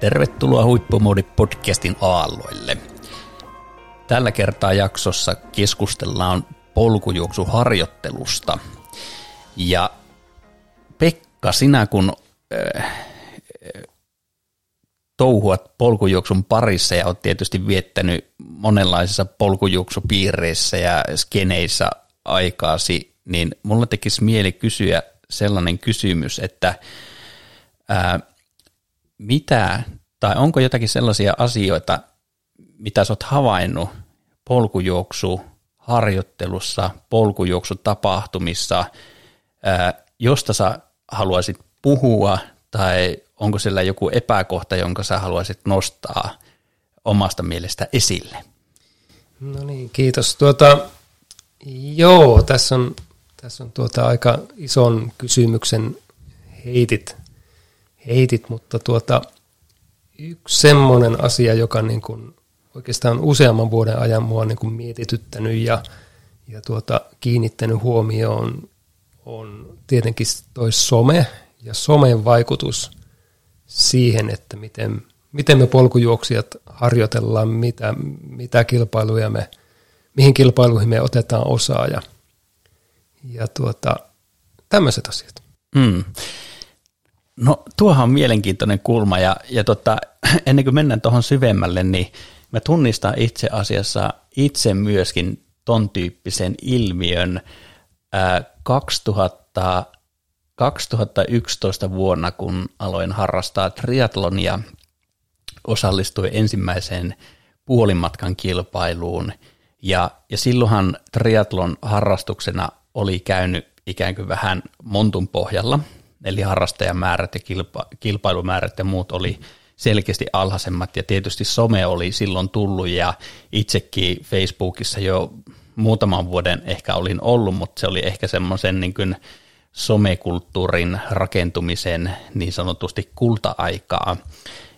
Tervetuloa Huippumoodi-podcastin aalloille. Tällä kertaa jaksossa keskustellaan polkujuoksuharjoittelusta. Ja Pekka, sinä kun äh, touhuat polkujuoksun parissa ja olet tietysti viettänyt monenlaisissa polkujuoksupiireissä ja skeneissä aikaasi, niin mulla tekisi mieli kysyä sellainen kysymys, että ää, mitä tai onko jotakin sellaisia asioita, mitä sä oot havainnut polkujuoksu harjoittelussa, polkujuoksutapahtumissa, josta sä haluaisit puhua tai onko siellä joku epäkohta, jonka sä haluaisit nostaa omasta mielestä esille? No niin, kiitos. Tuota, joo, tässä on, tässä on tuota aika ison kysymyksen heitit, heitit mutta tuota, yksi semmoinen asia, joka niin kuin oikeastaan useamman vuoden ajan mua niin kuin mietityttänyt ja, ja tuota, kiinnittänyt huomioon on tietenkin toi some ja somen vaikutus siihen, että miten, miten me polkujuoksijat harjoitellaan, mitä, mitä kilpailuja me, mihin kilpailuihin me otetaan osaa ja, ja tuota, tämmöiset asiat. Mm. No tuohan on mielenkiintoinen kulma ja, ja tota, ennen kuin mennään tuohon syvemmälle, niin mä tunnistan itse asiassa itse myöskin ton tyyppisen ilmiön ää, 2000, 2011 vuonna, kun aloin harrastaa triatlonia, osallistuin ensimmäiseen puolimatkan kilpailuun ja, ja silloinhan triatlon harrastuksena oli käynyt ikään kuin vähän montun pohjalla – eli harrastajamäärät ja kilpa, kilpailumäärät ja muut oli selkeästi alhaisemmat ja tietysti some oli silloin tullut ja itsekin Facebookissa jo muutaman vuoden ehkä olin ollut, mutta se oli ehkä semmoisen niin kuin somekulttuurin rakentumisen niin sanotusti kulta-aikaa.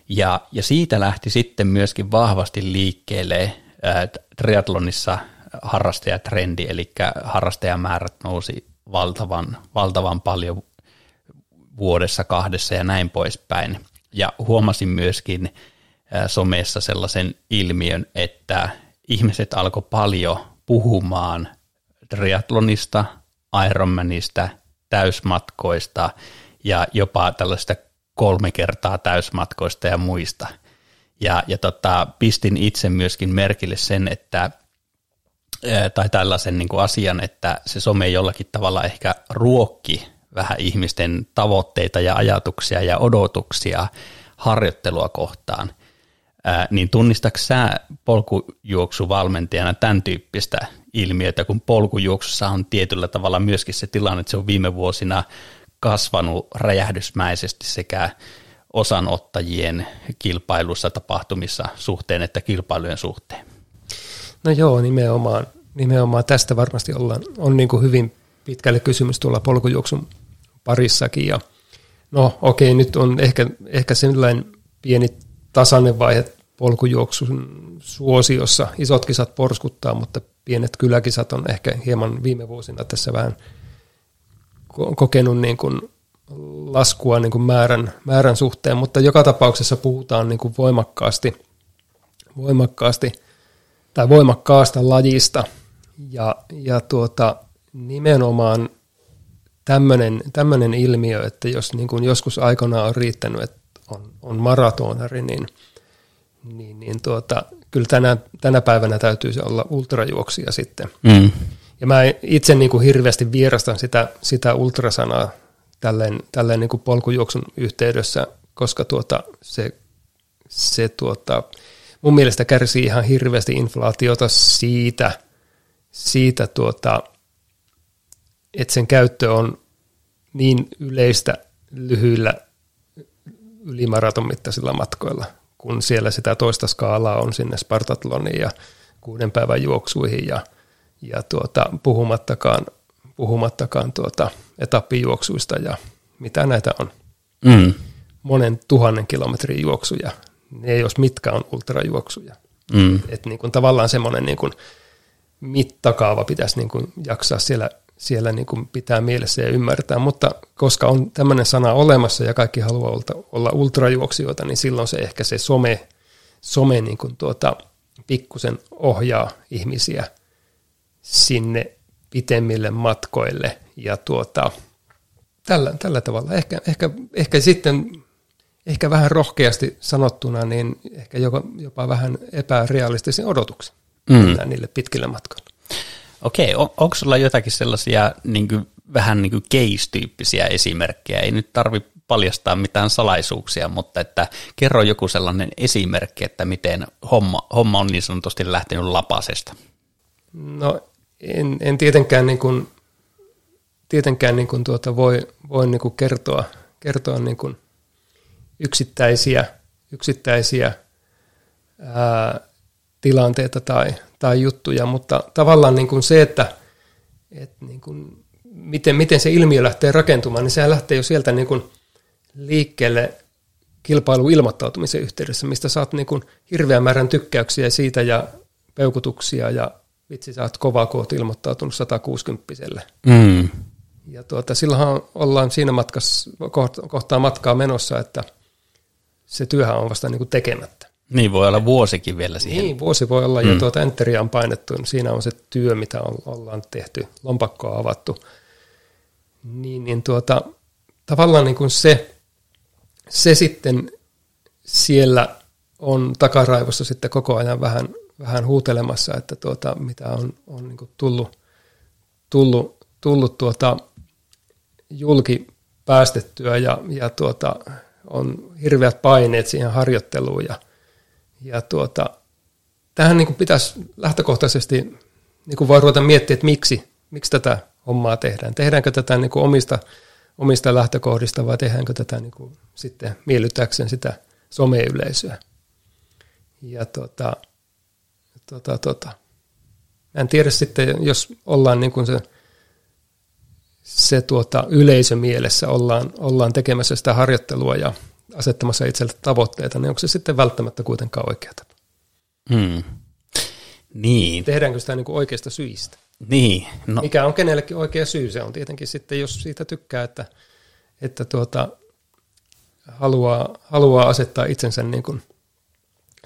Ja, ja siitä lähti sitten myöskin vahvasti liikkeelle ää, triatlonissa harrastajatrendi, eli harrastajamäärät nousi valtavan, valtavan paljon vuodessa, kahdessa ja näin poispäin. Ja huomasin myöskin somessa sellaisen ilmiön, että ihmiset alkoi paljon puhumaan triatlonista, Ironmanista, täysmatkoista ja jopa tällaista kolme kertaa täysmatkoista ja muista. Ja, ja tota, pistin itse myöskin merkille sen, että tai tällaisen niin kuin asian, että se some jollakin tavalla ehkä ruokki vähän ihmisten tavoitteita ja ajatuksia ja odotuksia harjoittelua kohtaan, ää, niin tunnistatko sä polkujuoksuvalmentajana tämän tyyppistä ilmiötä, kun polkujuoksussa on tietyllä tavalla myöskin se tilanne, että se on viime vuosina kasvanut räjähdysmäisesti sekä osanottajien kilpailussa tapahtumissa suhteen että kilpailujen suhteen? No joo, nimenomaan, nimenomaan tästä varmasti ollaan, on niin kuin hyvin pitkälle kysymys tuolla polkujuoksun parissakin. Ja no okei, nyt on ehkä, ehkä sellainen pieni tasainen vaihe polkujuoksun suosiossa. Isot kisat porskuttaa, mutta pienet kyläkisat on ehkä hieman viime vuosina tässä vähän kokenut niin kuin laskua niin kuin määrän, määrän suhteen, mutta joka tapauksessa puhutaan niin kuin voimakkaasti, voimakkaasti tai voimakkaasta lajista ja, ja tuota, nimenomaan tämmöinen, tämmöinen ilmiö, että jos niin kuin joskus aikana on riittänyt, että on, on maratonari, niin, niin, niin tuota, kyllä tänä, tänä päivänä täytyisi olla ultrajuoksija sitten. Mm. Ja mä itse niin kuin hirveästi vierastan sitä, sitä ultrasanaa tälleen, tälleen niin kuin polkujuoksun yhteydessä, koska tuota, se, se tuota, mun mielestä kärsii ihan hirveästi inflaatiota siitä, siitä tuota, että sen käyttö on niin yleistä lyhyillä ylimaraton mittaisilla matkoilla, kun siellä sitä toista skaalaa on sinne Spartatloniin ja kuuden päivän juoksuihin ja, ja tuota, puhumattakaan, puhumattakaan tuota, etappijuoksuista ja mitä näitä on. Mm. Monen tuhannen kilometrin juoksuja. Ne ei jos mitkä on ultrajuoksuja. Mm. Et niin kuin tavallaan semmoinen niin kuin mittakaava pitäisi niin kuin jaksaa siellä siellä niin kuin pitää mielessä ja ymmärtää, mutta koska on tämmöinen sana olemassa ja kaikki haluaa olla, ultrajuoksijoita, niin silloin se ehkä se some, some niin kuin tuota, pikkusen ohjaa ihmisiä sinne pitemmille matkoille ja tuota, tällä, tällä tavalla. Ehkä, ehkä, ehkä sitten ehkä vähän rohkeasti sanottuna, niin ehkä jopa, jopa vähän epärealistisen odotuksen mm. niille pitkille matkoille. Okei, on, onko sulla jotakin sellaisia niin kuin, vähän niin kuin case-tyyppisiä esimerkkejä? Ei nyt tarvi paljastaa mitään salaisuuksia, mutta että kerro joku sellainen esimerkki, että miten homma, homma on niin sanotusti lähtenyt lapasesta. No en, en tietenkään, niin kuin, tietenkään niin kuin tuota voi, voi niin kuin kertoa, kertoa niin kuin yksittäisiä, yksittäisiä ää, tilanteita tai, tai juttuja, mutta tavallaan niin kuin se, että, että niin kuin miten, miten se ilmiö lähtee rakentumaan, niin sehän lähtee jo sieltä niin kuin liikkeelle kilpailuilmoittautumisen yhteydessä, mistä saat niin kuin hirveän määrän tykkäyksiä siitä ja peukutuksia ja vitsi, sä oot kova, kun oot ilmoittautunut 160 mm. Ja tuota, silloinhan ollaan siinä matkassa, kohtaa matkaa menossa, että se työhän on vasta niin kuin tekemättä. Niin, voi olla vuosikin vielä siihen. Niin, vuosi voi olla, mm. ja tuota enteriä on painettu, niin siinä on se työ, mitä on, ollaan tehty, lompakkoa avattu. Niin, niin tuota, tavallaan niin kuin se, se sitten siellä on takaraivossa sitten koko ajan vähän, vähän huutelemassa, että tuota, mitä on, on niin kuin tullut, tullut, tullut tuota, julki päästettyä ja, ja tuota, on hirveät paineet siihen harjoitteluun ja, ja tuota, tähän niin kuin pitäisi lähtökohtaisesti niin kuin voi ruveta miettiä, että miksi, miksi tätä hommaa tehdään. Tehdäänkö tätä niin kuin omista, omista lähtökohdista vai tehdäänkö tätä niin kuin sitten miellytäkseen sitä someyleisöä. Ja tuota, tuota, tuota. en tiedä sitten, jos ollaan niin kuin se, se tuota, yleisömielessä, ollaan, ollaan tekemässä sitä harjoittelua ja asettamassa itselle tavoitteita, niin onko se sitten välttämättä kuitenkaan oikea tapa? Hmm. Niin. Tehdäänkö sitä niin kuin oikeasta syistä? Niin. No. Mikä on kenellekin oikea syy? Se on tietenkin sitten, jos siitä tykkää, että, että tuota, haluaa, haluaa asettaa itsensä niin kuin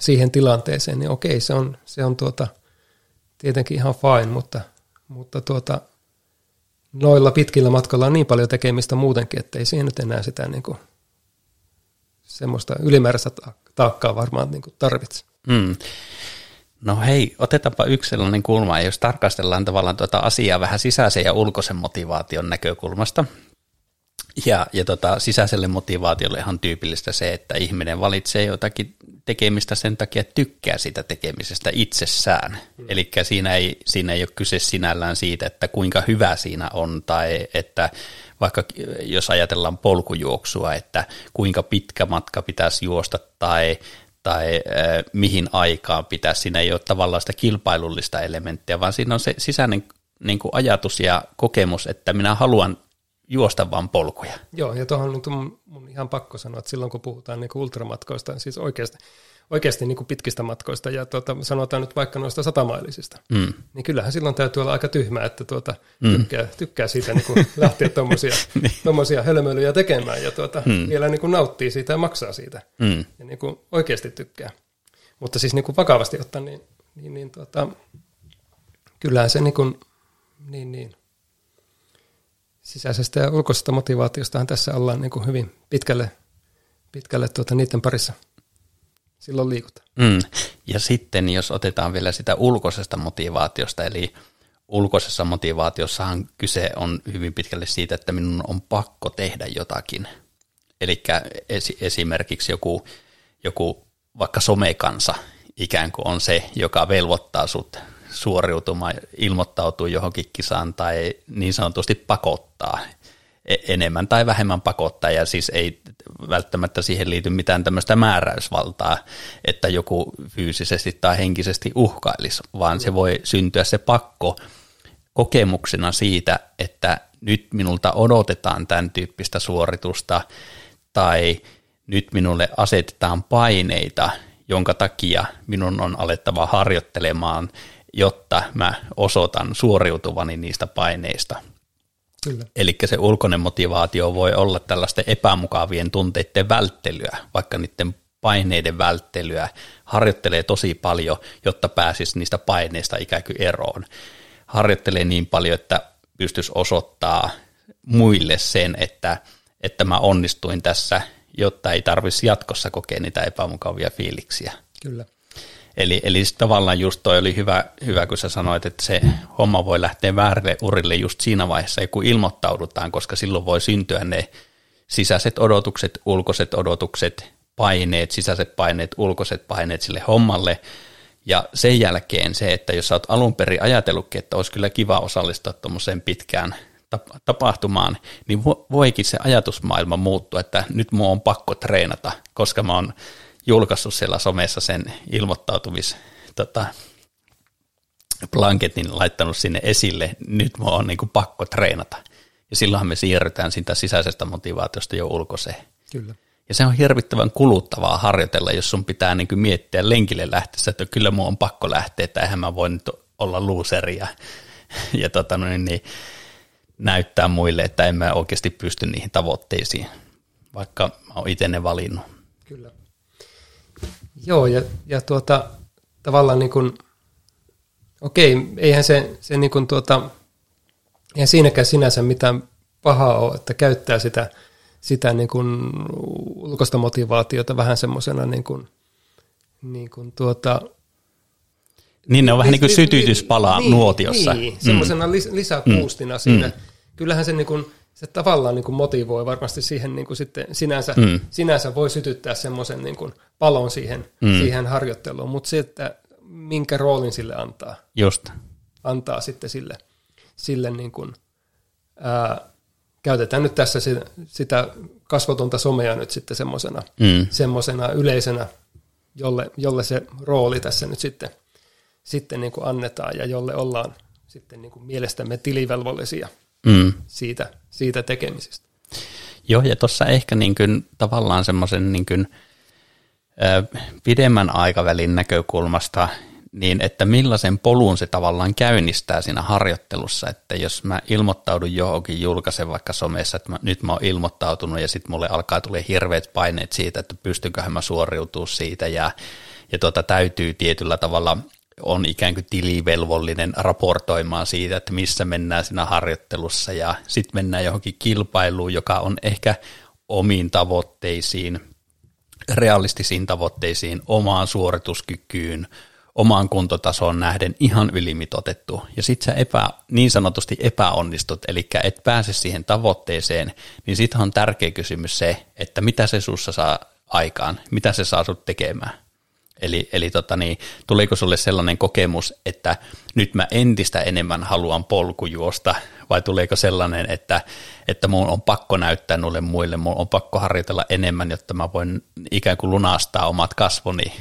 siihen tilanteeseen, niin okei, se on, se on tuota, tietenkin ihan fine, mutta, mutta tuota, noilla pitkillä matkalla on niin paljon tekemistä muutenkin, että ei siihen nyt enää sitä niin kuin, semmoista ylimääräistä taakkaa varmaan niin kuin tarvitse. Mm. No hei, otetaanpa yksi sellainen kulma, jos tarkastellaan tavallaan tuota asiaa vähän sisäisen ja ulkoisen motivaation näkökulmasta. Ja, ja tota, sisäiselle motivaatiolle ihan tyypillistä se, että ihminen valitsee jotakin tekemistä sen takia, että tykkää sitä tekemisestä itsessään. Mm. Eli siinä ei, siinä ei ole kyse sinällään siitä, että kuinka hyvä siinä on, tai että vaikka jos ajatellaan polkujuoksua, että kuinka pitkä matka pitäisi juosta, tai tai äh, mihin aikaan pitäisi. Siinä ei ole tavallaan sitä kilpailullista elementtiä, vaan siinä on se sisäinen niin kuin ajatus ja kokemus, että minä haluan juosta vaan polkuja. Joo, ja tuohon nyt on mun ihan pakko sanoa, että silloin kun puhutaan niin ultramatkoista, siis oikeasti, oikeasti niin kuin pitkistä matkoista, ja tuota, sanotaan nyt vaikka noista satamailisista, mm. niin kyllähän silloin täytyy olla aika tyhmä, että tuota, mm. tykkää, tykkää siitä niin kuin lähteä tuommoisia niin. hölmöilyjä tekemään, ja tuota, mm. vielä niin kuin nauttii siitä ja maksaa siitä, mm. ja niin kuin oikeasti tykkää. Mutta siis niin kuin vakavasti ottaen, niin, niin, niin tuota, kyllähän se niin kuin, niin, niin, sisäisestä ja ulkoisesta motivaatiostahan tässä ollaan niin kuin hyvin pitkälle, pitkälle tuota niiden parissa silloin liikutaan. Mm. Ja sitten jos otetaan vielä sitä ulkoisesta motivaatiosta, eli ulkoisessa motivaatiossahan kyse on hyvin pitkälle siitä, että minun on pakko tehdä jotakin. Eli esimerkiksi joku, joku vaikka somekansa ikään kuin on se, joka velvoittaa sut suoriutumaan, ilmoittautuu johonkin kisaan tai niin sanotusti pakottaa e- enemmän tai vähemmän pakottaa ja siis ei välttämättä siihen liity mitään tämmöistä määräysvaltaa, että joku fyysisesti tai henkisesti uhkailisi, vaan se voi syntyä se pakko kokemuksena siitä, että nyt minulta odotetaan tämän tyyppistä suoritusta tai nyt minulle asetetaan paineita, jonka takia minun on alettava harjoittelemaan jotta mä osoitan suoriutuvani niistä paineista. Kyllä. Eli se ulkoinen motivaatio voi olla tällaisten epämukavien tunteiden välttelyä, vaikka niiden paineiden välttelyä, harjoittelee tosi paljon, jotta pääsisi niistä paineista ikään kuin eroon. Harjoittelee niin paljon, että pystyisi osoittaa muille sen, että, että mä onnistuin tässä, jotta ei tarvitsisi jatkossa kokea niitä epämukavia fiiliksiä. Kyllä. Eli, eli tavallaan just toi oli hyvä, hyvä, kun sä sanoit, että se homma voi lähteä väärille urille just siinä vaiheessa, kun ilmoittaudutaan, koska silloin voi syntyä ne sisäiset odotukset, ulkoiset odotukset, paineet, sisäiset paineet, ulkoiset paineet sille hommalle. Ja sen jälkeen se, että jos sä oot alun perin ajatellutkin, että olisi kyllä kiva osallistua tuommoiseen pitkään tapahtumaan, niin voikin se ajatusmaailma muuttua, että nyt mua on pakko treenata, koska mä oon julkaissut siellä somessa sen ilmoittautumis tota, blanketin laittanut sinne esille, nyt mua on niin kuin pakko treenata. Ja silloinhan me siirrytään siitä sisäisestä motivaatiosta jo ulkoiseen. Kyllä. Ja se on hirvittävän kuluttavaa harjoitella, jos sun pitää niin kuin miettiä lenkille lähteessä, että kyllä mua on pakko lähteä, että eihän mä voi nyt olla luuseri ja, ja tota, niin, niin, näyttää muille, että en mä oikeasti pysty niihin tavoitteisiin, vaikka mä oon itse ne valinnut. Kyllä. Joo, ja, ja tuota, tavallaan niin kuin, okei, eihän se, se niin kuin tuota, eihän siinäkään sinänsä mitään pahaa ole, että käyttää sitä, sitä niin kuin ulkoista motivaatiota vähän semmoisena niin kuin, niin kuin tuota, niin ne on vähän niin kuin sytytyspala niin, nuotiossa. Niin, semmoisena mm. lisäpuustina mm. siinä. Mm. Kyllähän se niin kuin, se tavallaan niin kuin motivoi varmasti siihen niin kuin sitten sinänsä, mm. sinänsä voi sytyttää semmoisen niin kuin palon siihen, mm. siihen harjoitteluun, mutta se, että minkä roolin sille antaa. Just. Antaa sitten sille, sille niin kuin, ää, käytetään nyt tässä sitä, sitä kasvotonta somea nyt sitten semmoisena, mm. yleisenä, jolle, jolle se rooli tässä nyt sitten, sitten niin kuin annetaan ja jolle ollaan sitten niin kuin mielestämme tilivelvollisia mm. siitä, siitä tekemisestä. Joo, ja tuossa ehkä niin kuin, tavallaan semmoisen niin kuin, ö, pidemmän aikavälin näkökulmasta, niin että millaisen polun se tavallaan käynnistää siinä harjoittelussa, että jos mä ilmoittaudun johonkin julkaisen vaikka somessa, että mä, nyt mä oon ilmoittautunut ja sitten mulle alkaa tulla hirveät paineet siitä, että pystynköhän mä suoriutuu siitä ja, ja tuota, täytyy tietyllä tavalla on ikään kuin tilivelvollinen raportoimaan siitä, että missä mennään siinä harjoittelussa ja sitten mennään johonkin kilpailuun, joka on ehkä omiin tavoitteisiin, realistisiin tavoitteisiin, omaan suorituskykyyn, omaan kuntotasoon nähden ihan ylimitotettu. Ja sitten sä epä, niin sanotusti epäonnistut, eli et pääse siihen tavoitteeseen, niin sitten on tärkeä kysymys se, että mitä se sussa saa aikaan, mitä se saa sut tekemään. Eli, eli tota niin, tuliko sulle sellainen kokemus, että nyt mä entistä enemmän haluan polkujuosta, vai tuleeko sellainen, että, että mun on pakko näyttää nulle muille, mun on pakko harjoitella enemmän, jotta mä voin ikään kuin lunastaa omat kasvoni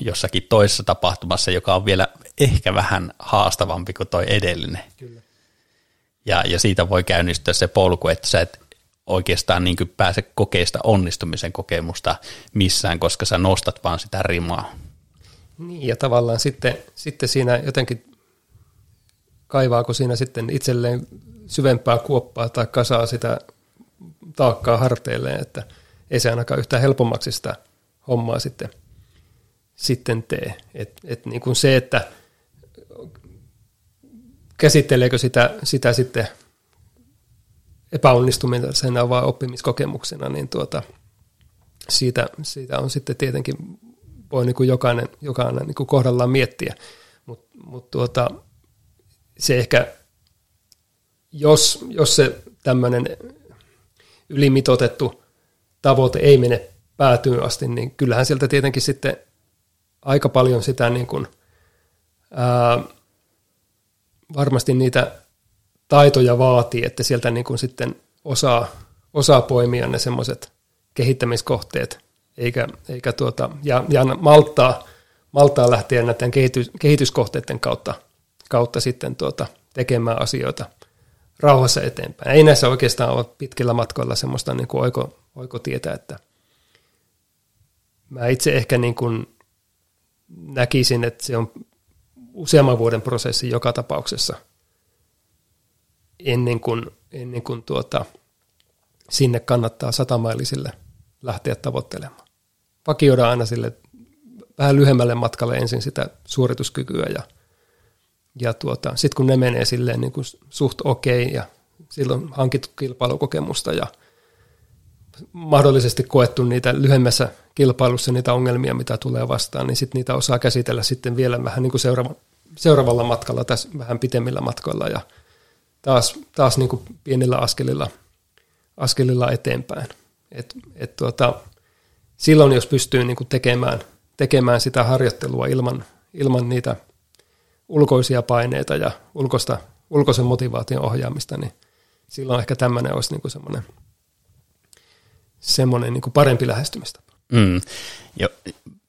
jossakin toisessa tapahtumassa, joka on vielä ehkä vähän haastavampi kuin toi edellinen. Kyllä. Ja, ja siitä voi käynnistyä se polku, että sä et oikeastaan niin pääse kokeista onnistumisen kokemusta missään, koska sä nostat vaan sitä rimaa. Niin, ja tavallaan sitten, sitten siinä jotenkin kaivaako siinä sitten itselleen syvempää kuoppaa tai kasaa sitä taakkaa harteilleen, että ei se ainakaan yhtään helpommaksi sitä hommaa sitten, sitten tee. Et, et niin kuin se, että käsitteleekö sitä, sitä sitten epäonnistumisena vai oppimiskokemuksena, niin tuota, siitä, siitä on sitten tietenkin voi niin kuin jokainen, jokainen niin kuin kohdallaan miettiä. Mutta mut tuota, se ehkä, jos, jos se tämmöinen ylimitotettu tavoite ei mene päätyyn asti, niin kyllähän sieltä tietenkin sitten aika paljon sitä niin kuin, ää, varmasti niitä taitoja vaatii, että sieltä niin kuin sitten osaa, osaa poimia ne semmoiset kehittämiskohteet, eikä, eikä tuota, ja, ja malttaa, malttaa lähteä näiden kehitys, kehityskohteiden kautta, kautta sitten tuota, tekemään asioita rauhassa eteenpäin. Ei näissä oikeastaan ole pitkillä matkoilla semmoista niin kuin oiko, oikotietä, että mä itse ehkä niin kuin näkisin, että se on useamman vuoden prosessi joka tapauksessa – ennen kuin, ennen kuin tuota, sinne kannattaa satamailisille lähteä tavoittelemaan. Vakioidaan aina sille vähän lyhyemmälle matkalle ensin sitä suorituskykyä ja, ja tuota, sitten kun ne menee silleen niin kuin suht okei okay ja silloin hankittu kilpailukokemusta ja mahdollisesti koettu niitä lyhyemmässä kilpailussa niitä ongelmia, mitä tulee vastaan, niin sitten niitä osaa käsitellä sitten vielä vähän niin kuin seuraava, seuraavalla matkalla, tässä vähän pitemmillä matkoilla ja taas, taas niin kuin pienillä askelilla, askelilla eteenpäin. Et, et tuota, silloin, jos pystyy niin kuin tekemään, tekemään sitä harjoittelua ilman, ilman niitä ulkoisia paineita ja ulkoista, ulkoisen motivaation ohjaamista, niin silloin ehkä tämmöinen olisi niin semmoinen, semmoinen niin parempi lähestymistapa. Mm. Jo,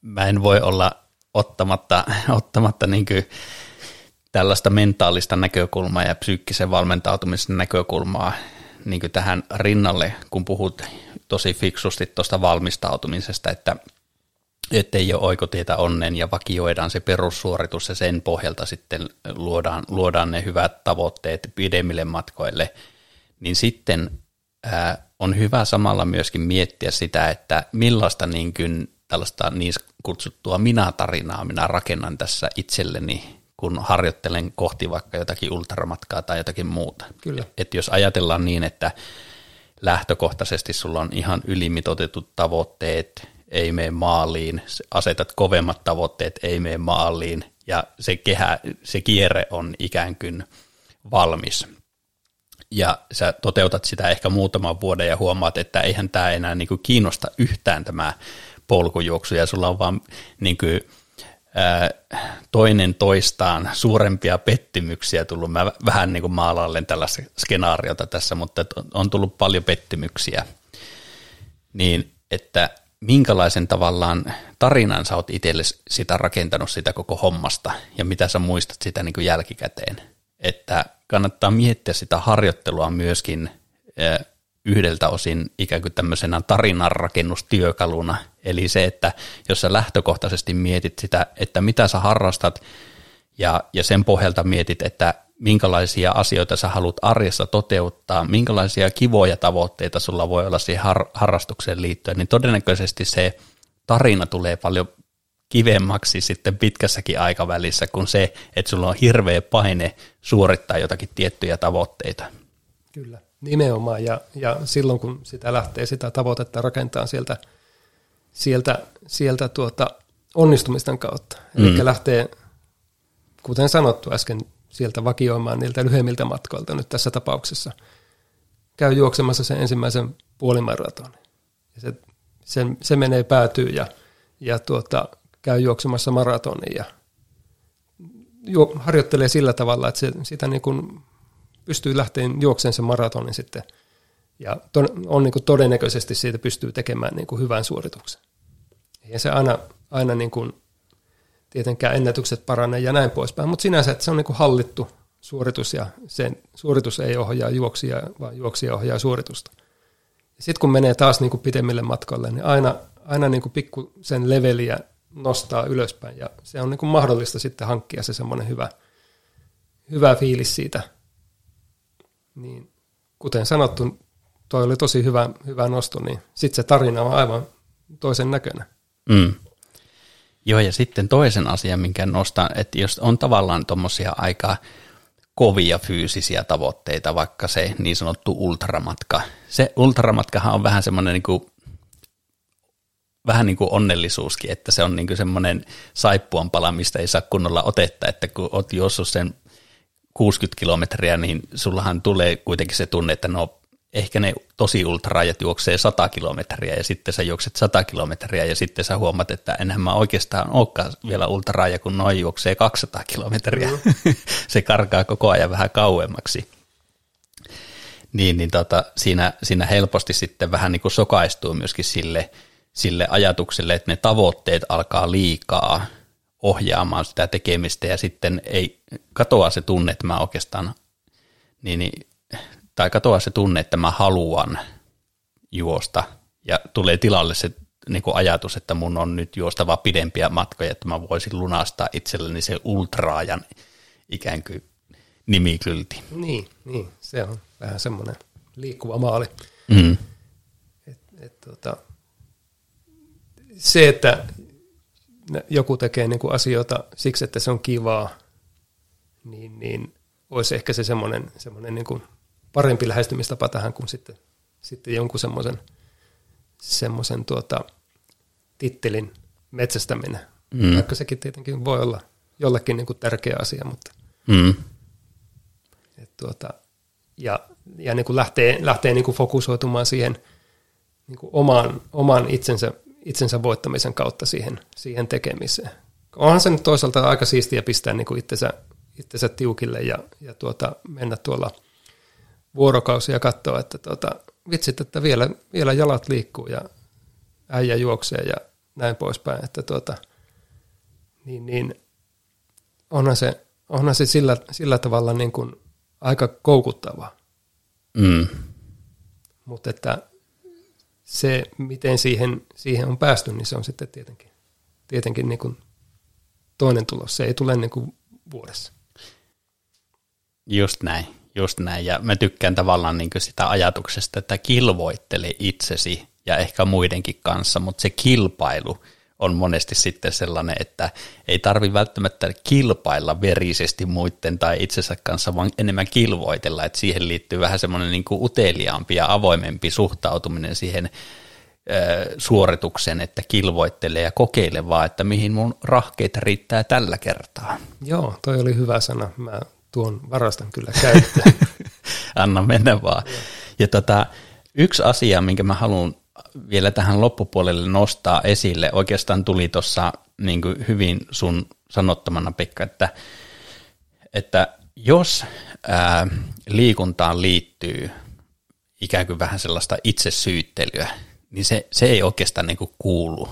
mä en voi olla ottamatta, ottamatta niin kuin tällaista mentaalista näkökulmaa ja psyykkisen valmentautumisen näkökulmaa niin tähän rinnalle, kun puhut tosi fiksusti tuosta valmistautumisesta, että ettei ole oikotietä onnen ja vakioidaan se perussuoritus ja sen pohjalta sitten luodaan, luodaan ne hyvät tavoitteet pidemmille matkoille, niin sitten ää, on hyvä samalla myöskin miettiä sitä, että millaista niin kuin tällaista niin kutsuttua minä-tarinaa minä rakennan tässä itselleni, kun harjoittelen kohti vaikka jotakin ultramatkaa tai jotakin muuta. Kyllä. Et jos ajatellaan niin, että lähtökohtaisesti sulla on ihan ylimitotetut tavoitteet, ei mene maaliin, asetat kovemmat tavoitteet, ei mene maaliin, ja se, kehä, se kierre on ikään kuin valmis ja sä toteutat sitä ehkä muutaman vuoden ja huomaat, että eihän tämä enää niin kuin kiinnosta yhtään tämä polkujuoksu ja sulla on vaan niin kuin, ää, toinen toistaan suurempia pettymyksiä tullut. Mä vähän niin kuin maalailen tällaista skenaariota tässä, mutta on tullut paljon pettymyksiä. Niin, että minkälaisen tavallaan tarinan sä oot itsellesi sitä rakentanut sitä koko hommasta ja mitä sä muistat sitä niin kuin jälkikäteen – että kannattaa miettiä sitä harjoittelua myöskin yhdeltä osin ikään kuin tämmöisenä tarinanrakennustyökaluna. Eli se, että jos sä lähtökohtaisesti mietit sitä, että mitä sä harrastat ja, ja sen pohjalta mietit, että minkälaisia asioita sä haluat arjessa toteuttaa, minkälaisia kivoja tavoitteita sulla voi olla siihen har- harrastukseen liittyen, niin todennäköisesti se tarina tulee paljon kivemmaksi sitten pitkässäkin aikavälissä kuin se, että sulla on hirveä paine suorittaa jotakin tiettyjä tavoitteita. Kyllä, nimenomaan. Ja, ja silloin kun sitä lähtee sitä tavoitetta rakentaa sieltä, sieltä, sieltä tuota onnistumisten kautta. Mm. Eli lähtee, kuten sanottu äsken, sieltä vakioimaan niiltä lyhyemmiltä matkoilta nyt tässä tapauksessa. Käy juoksemassa sen ensimmäisen puolimaraton. Ja se, sen, se menee päätyy ja, ja tuota, käy juoksemassa maratonin ja juo, harjoittelee sillä tavalla, että se, sitä niin kuin pystyy lähteen juokseen sen maratonin sitten ja on niin kuin todennäköisesti siitä pystyy tekemään niin kuin hyvän suorituksen. Ja se aina, aina niin kuin, tietenkään ennätykset paranee ja näin poispäin, mutta sinänsä että se on niin kuin hallittu suoritus ja sen suoritus ei ohjaa juoksia, vaan juoksia ohjaa suoritusta. Sitten kun menee taas niin kuin pidemmille matkoille, niin aina, aina niin kuin pikku sen leveliä nostaa ylöspäin ja se on niin kuin mahdollista sitten hankkia se semmoinen hyvä, hyvä fiilis siitä. Niin, kuten sanottu, toi oli tosi hyvä, hyvä nosto, niin sitten se tarina on aivan toisen näköinen. Mm. Joo, ja sitten toisen asian, minkä nostan, että jos on tavallaan tuommoisia aika kovia fyysisiä tavoitteita, vaikka se niin sanottu ultramatka. Se ultramatkahan on vähän semmoinen niin kuin vähän niin kuin onnellisuuskin, että se on niin kuin semmoinen saippuan pala, mistä ei saa kunnolla otetta, että kun olet juossut sen 60 kilometriä, niin sullahan tulee kuitenkin se tunne, että no ehkä ne tosi ultrarajat juoksee 100 kilometriä ja sitten sä juokset 100 kilometriä ja sitten sä huomaat, että enhän mä oikeastaan olekaan vielä ultraraja, kun noin juoksee 200 kilometriä. Mm. se karkaa koko ajan vähän kauemmaksi. Niin, niin tota, siinä, siinä helposti sitten vähän niin kuin sokaistuu myöskin sille, sille ajatukselle, että ne tavoitteet alkaa liikaa ohjaamaan sitä tekemistä ja sitten ei katoa se tunne, että mä oikeastaan, niin, niin, tai katoa se tunne, että mä haluan juosta ja tulee tilalle se niin kuin ajatus, että mun on nyt juostava pidempiä matkoja, että mä voisin lunastaa itselleni se ultraajan ikään kuin nimikylti. Niin, niin, se on vähän semmoinen liikkuva maali. Mm. Et, et, tota, se, että joku tekee niin kuin asioita siksi, että se on kivaa, niin, niin olisi ehkä se semmoinen, semmoinen niin kuin parempi lähestymistapa tähän kuin sitten, sitten jonkun semmoisen, semmoisen tuota, tittelin metsästäminen. Mm. Vaikka sekin tietenkin voi olla jollekin niin kuin tärkeä asia, mutta mm. et tuota, ja, ja niin kuin lähtee, lähtee niin kuin fokusoitumaan siihen niin kuin oman, oman itsensä, itsensä voittamisen kautta siihen, siihen tekemiseen. Onhan se nyt toisaalta aika siistiä pistää niin kuin itsensä, itsensä tiukille ja, ja tuota, mennä tuolla vuorokausia katsoa, että tuota, vitsit, että vielä, vielä jalat liikkuu ja äijä juoksee ja näin poispäin, että tuota, niin, niin onhan se, onhan se sillä, sillä tavalla niin kuin aika koukuttavaa. Mm. Mutta että se, miten siihen, siihen on päästy, niin se on sitten tietenkin, tietenkin niin kuin toinen tulos. Se ei tule niin kuin vuodessa. Just näin, just näin. Ja mä tykkään tavallaan niin sitä ajatuksesta, että kilvoittele itsesi ja ehkä muidenkin kanssa, mutta se kilpailu – on monesti sitten sellainen, että ei tarvi välttämättä kilpailla verisesti muiden tai itsensä kanssa, vaan enemmän kilvoitella, että siihen liittyy vähän semmoinen niin kuin uteliaampi ja avoimempi suhtautuminen siihen suorituksen, että kilvoittelee ja kokeile vaan, että mihin mun rahkeita riittää tällä kertaa. Joo, toi oli hyvä sana. Mä tuon varastan kyllä käyttöön. Anna mennä vaan. Ja tota, yksi asia, minkä mä haluan vielä tähän loppupuolelle nostaa esille, oikeastaan tuli tuossa niin hyvin sun sanottamana Pekka, että, että jos ää, liikuntaan liittyy ikään kuin vähän sellaista itsesyyttelyä, niin se, se ei oikeastaan niin kuulu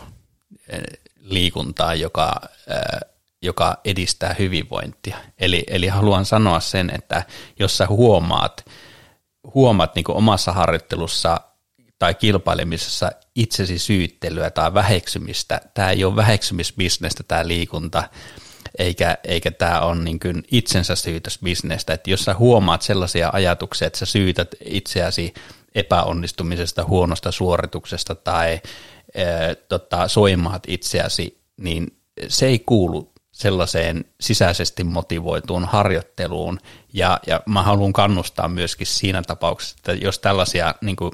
liikuntaan, joka, ää, joka edistää hyvinvointia. Eli, eli haluan sanoa sen, että jos sä huomaat, huomaat niin omassa harjoittelussa tai kilpailemisessa itsesi syyttelyä tai väheksymistä. Tämä ei ole väheksymisbisnestä tämä liikunta, eikä, eikä tämä ole niin kuin itsensä syytösbisnestä. Että jos sä huomaat sellaisia ajatuksia, että sä syytät itseäsi epäonnistumisesta, huonosta suorituksesta tai e, tota, soimaat itseäsi, niin se ei kuulu sellaiseen sisäisesti motivoituun harjoitteluun. Ja, ja mä haluan kannustaa myöskin siinä tapauksessa, että jos tällaisia niin kuin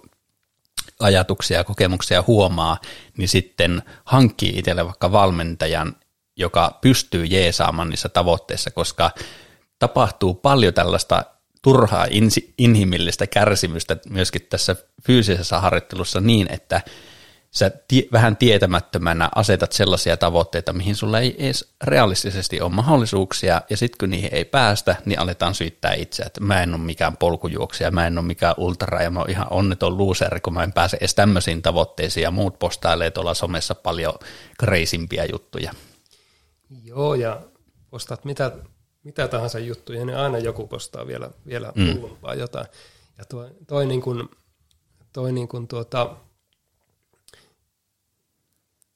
ajatuksia ja kokemuksia huomaa, niin sitten hankkii itselle vaikka valmentajan, joka pystyy jeesaamaan niissä tavoitteissa, koska tapahtuu paljon tällaista turhaa inhimillistä kärsimystä myöskin tässä fyysisessä harjoittelussa niin, että sä tie, vähän tietämättömänä asetat sellaisia tavoitteita, mihin sulla ei edes realistisesti ole mahdollisuuksia, ja sitten kun niihin ei päästä, niin aletaan syyttää itseä, että mä en ole mikään polkujuoksija, mä en ole mikään ultra, ja mä oon ihan onneton loser, kun mä en pääse edes tämmöisiin tavoitteisiin, ja muut postailee tuolla somessa paljon kreisimpiä juttuja. Joo, ja postaat mitä, mitä tahansa juttuja, niin aina joku postaa vielä, vielä mm. jotain. Ja toi, toi, niin kuin, toi niin kuin tuota,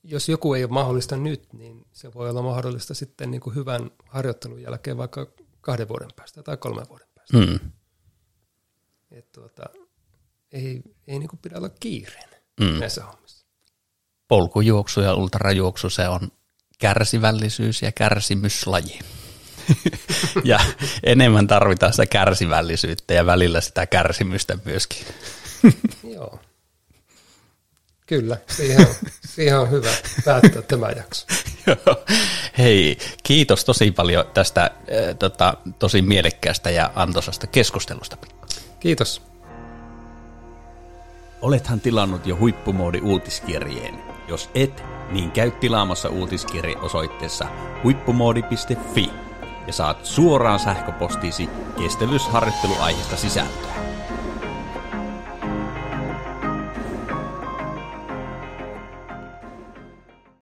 jos joku ei ole mahdollista nyt, niin se voi olla mahdollista sitten niin kuin hyvän harjoittelun jälkeen vaikka kahden vuoden päästä tai kolmen vuoden päästä. Mm. Et tuota, ei, ei niin kuin pidä olla kiireen mm. näissä hommissa. Polkujuoksu ja ultrajuoksu, se on kärsivällisyys ja kärsimyslaji. ja enemmän tarvitaan sitä kärsivällisyyttä ja välillä sitä kärsimystä myöskin. Joo. Kyllä, siihen on, siihen on hyvä päättää tämä jakso. Hei, kiitos tosi paljon tästä äh, tota, tosi mielekkäästä ja antoisasta keskustelusta. Kiitos. Olethan tilannut jo huippumoodi uutiskirjeen. Jos et, niin käy tilaamassa uutiskirje osoitteessa huippumoodi.fi ja saat suoraan sähköpostiisi kestävyysharjoitteluaiheesta sisältöä.